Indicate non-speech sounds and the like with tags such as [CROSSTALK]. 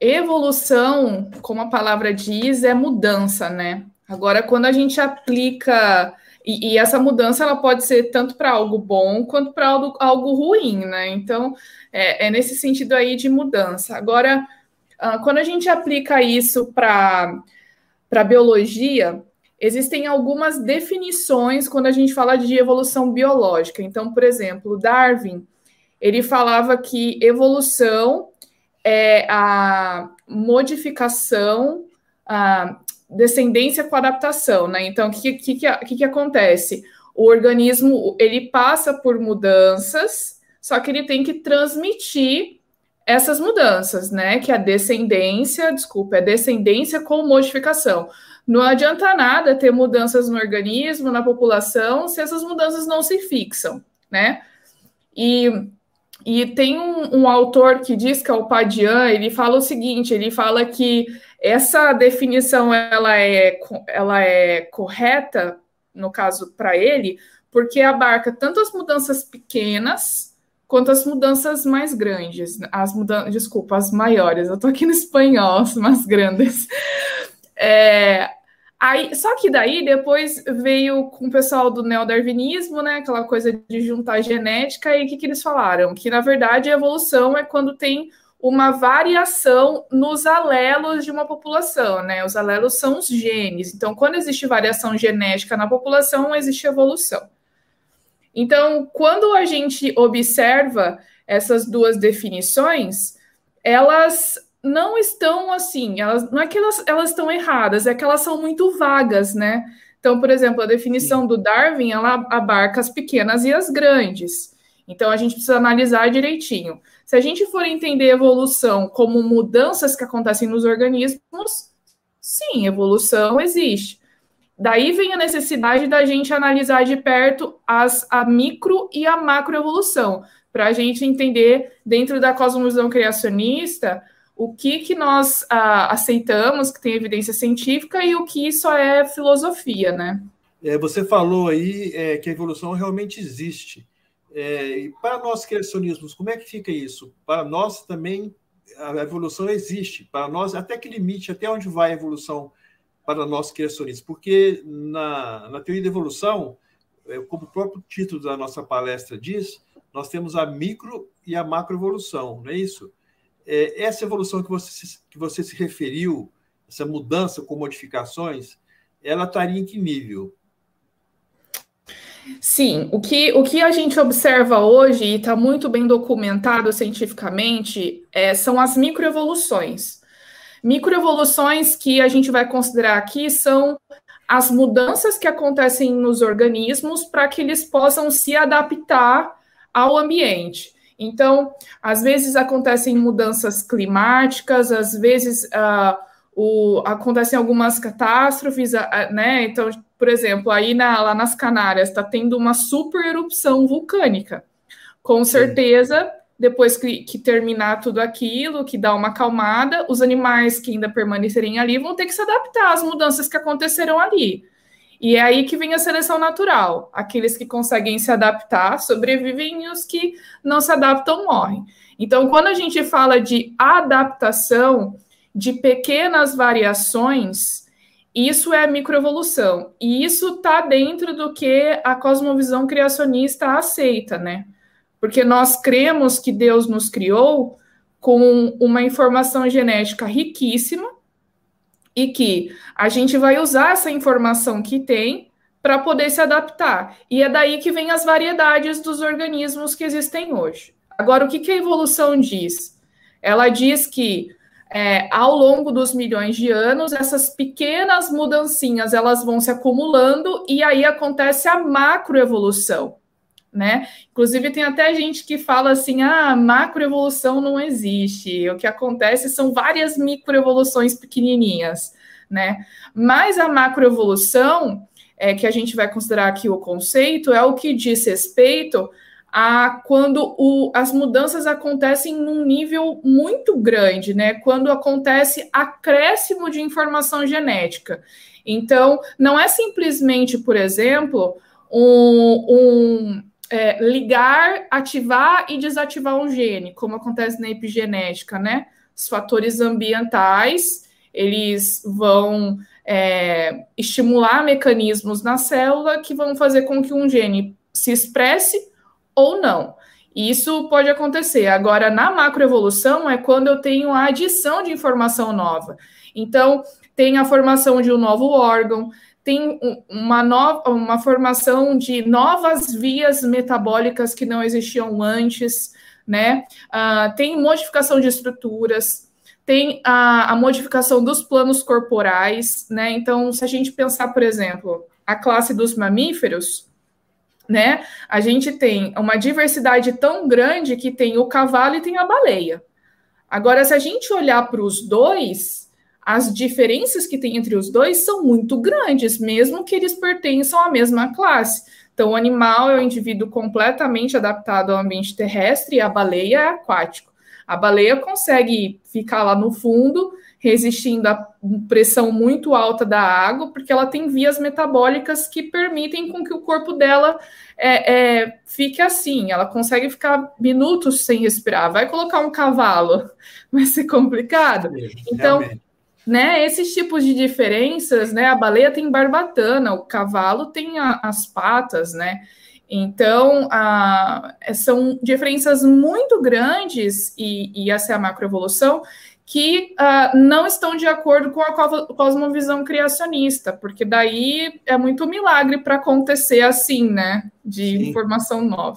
evolução, como a palavra diz, é mudança, né? Agora, quando a gente aplica e, e, essa mudança ela pode ser tanto para algo bom quanto para algo, algo ruim, né? Então, é, é, nesse sentido aí de mudança. Agora, uh, quando a gente aplica isso para a biologia, existem algumas definições quando a gente fala de evolução biológica. Então, por exemplo, Darwin, ele falava que evolução é a modificação, a descendência com adaptação, né? Então, o que, que, que, que acontece? O organismo ele passa por mudanças, só que ele tem que transmitir essas mudanças, né? Que é a descendência, desculpa, é descendência com modificação. Não adianta nada ter mudanças no organismo, na população, se essas mudanças não se fixam, né? E, e tem um, um autor que diz que é o Padian, ele fala o seguinte: ele fala que essa definição ela é, ela é correta, no caso, para ele, porque abarca tanto as mudanças pequenas quanto as mudanças mais grandes. As mudanças, desculpa, as maiores. Eu estou aqui no espanhol, as mais grandes. É, aí, só que daí depois veio com o pessoal do neodarwinismo, né? Aquela coisa de juntar genética, e o que, que eles falaram? Que na verdade a evolução é quando tem uma variação nos alelos de uma população, né? Os alelos são os genes. Então, quando existe variação genética na população, existe evolução. Então, quando a gente observa essas duas definições, elas não estão assim, elas não é que elas, elas estão erradas, é que elas são muito vagas, né? Então, por exemplo, a definição Sim. do Darwin, ela abarca as pequenas e as grandes. Então, a gente precisa analisar direitinho. Se a gente for entender evolução como mudanças que acontecem nos organismos, sim, evolução existe. Daí vem a necessidade da gente analisar de perto as, a micro e a macroevolução, para a gente entender, dentro da cosmovisão criacionista, o que, que nós ah, aceitamos, que tem evidência científica, e o que só é filosofia, né? É, você falou aí é, que a evolução realmente existe. É, e para nós criacionismos, como é que fica isso? Para nós também a evolução existe. Para nós, até que limite, até onde vai a evolução para nós criacionistas? Porque na, na teoria da evolução, é, como o próprio título da nossa palestra diz, nós temos a micro e a macroevolução, não é isso? É, essa evolução que você, que você se referiu, essa mudança com modificações, ela estaria em que nível? Sim, o que, o que a gente observa hoje, e está muito bem documentado cientificamente, é, são as microevoluções. Microevoluções que a gente vai considerar aqui são as mudanças que acontecem nos organismos para que eles possam se adaptar ao ambiente. Então, às vezes acontecem mudanças climáticas, às vezes uh, o, acontecem algumas catástrofes, uh, né? Então, por exemplo, aí na, lá nas Canárias está tendo uma super erupção vulcânica. Com certeza, depois que, que, terminar tudo aquilo, que dá uma acalmada, os animais que ainda permanecerem ali vão ter que se adaptar às mudanças que aconteceram ali. E é aí que vem a seleção natural. Aqueles que conseguem se adaptar sobrevivem e os que não se adaptam morrem. Então, quando a gente fala de adaptação, de pequenas variações, isso é microevolução. E isso está dentro do que a cosmovisão criacionista aceita, né? Porque nós cremos que Deus nos criou com uma informação genética riquíssima e que a gente vai usar essa informação que tem para poder se adaptar. E é daí que vem as variedades dos organismos que existem hoje. Agora, o que, que a evolução diz? Ela diz que é, ao longo dos milhões de anos, essas pequenas mudancinhas elas vão se acumulando e aí acontece a macroevolução, né? Inclusive tem até gente que fala assim, ah, macroevolução não existe. O que acontece são várias microevoluções pequenininhas, né? Mas a macroevolução, é, que a gente vai considerar aqui o conceito, é o que diz respeito a quando o, as mudanças acontecem num nível muito grande, né? Quando acontece acréscimo de informação genética. Então, não é simplesmente, por exemplo, um, um é, ligar, ativar e desativar um gene, como acontece na epigenética, né? os fatores ambientais, eles vão é, estimular mecanismos na célula que vão fazer com que um gene se expresse ou não. Isso pode acontecer. Agora, na macroevolução, é quando eu tenho a adição de informação nova. Então, tem a formação de um novo órgão, tem uma, nova, uma formação de novas vias metabólicas que não existiam antes, né? Uh, tem modificação de estruturas, tem a, a, modificação dos planos corporais, né? Então, se a gente pensar, por exemplo, a classe dos mamíferos, né? A gente tem uma diversidade tão grande que tem o cavalo e tem a baleia. Agora, se a gente olhar para os dois, as diferenças que tem entre os dois são muito grandes, mesmo que eles pertençam à mesma classe. Então, o animal é um indivíduo completamente adaptado ao ambiente terrestre e a baleia é aquático. A baleia consegue ficar lá no fundo, resistindo à pressão muito alta da água, porque ela tem vias metabólicas que permitem com que o corpo dela é, é, fique assim. Ela consegue ficar minutos sem respirar. Vai colocar um cavalo, [LAUGHS] vai ser complicado. Então, realmente né, esses tipos de diferenças, né, a baleia tem barbatana, o cavalo tem a, as patas, né, então a, são diferenças muito grandes, e, e essa é a macroevolução, que uh, não estão de acordo com a cosmovisão criacionista, porque daí é muito milagre para acontecer assim, né, de Sim. informação nova.